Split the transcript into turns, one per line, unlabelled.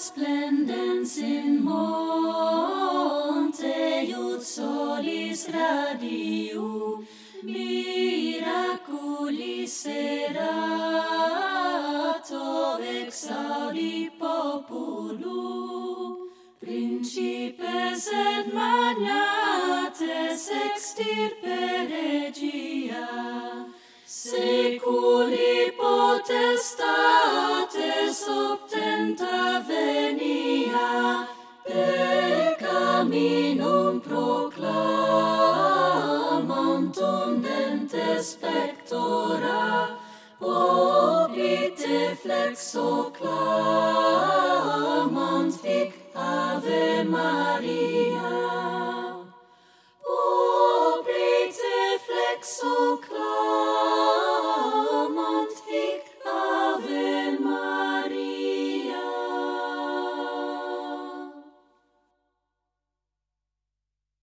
splendens in monte iud solis radiu miraculis serato exaudi populu principes et magnates extirpe regia seculi potestas caminum proclamantum dente spectora obite flexo clamant hic ave maria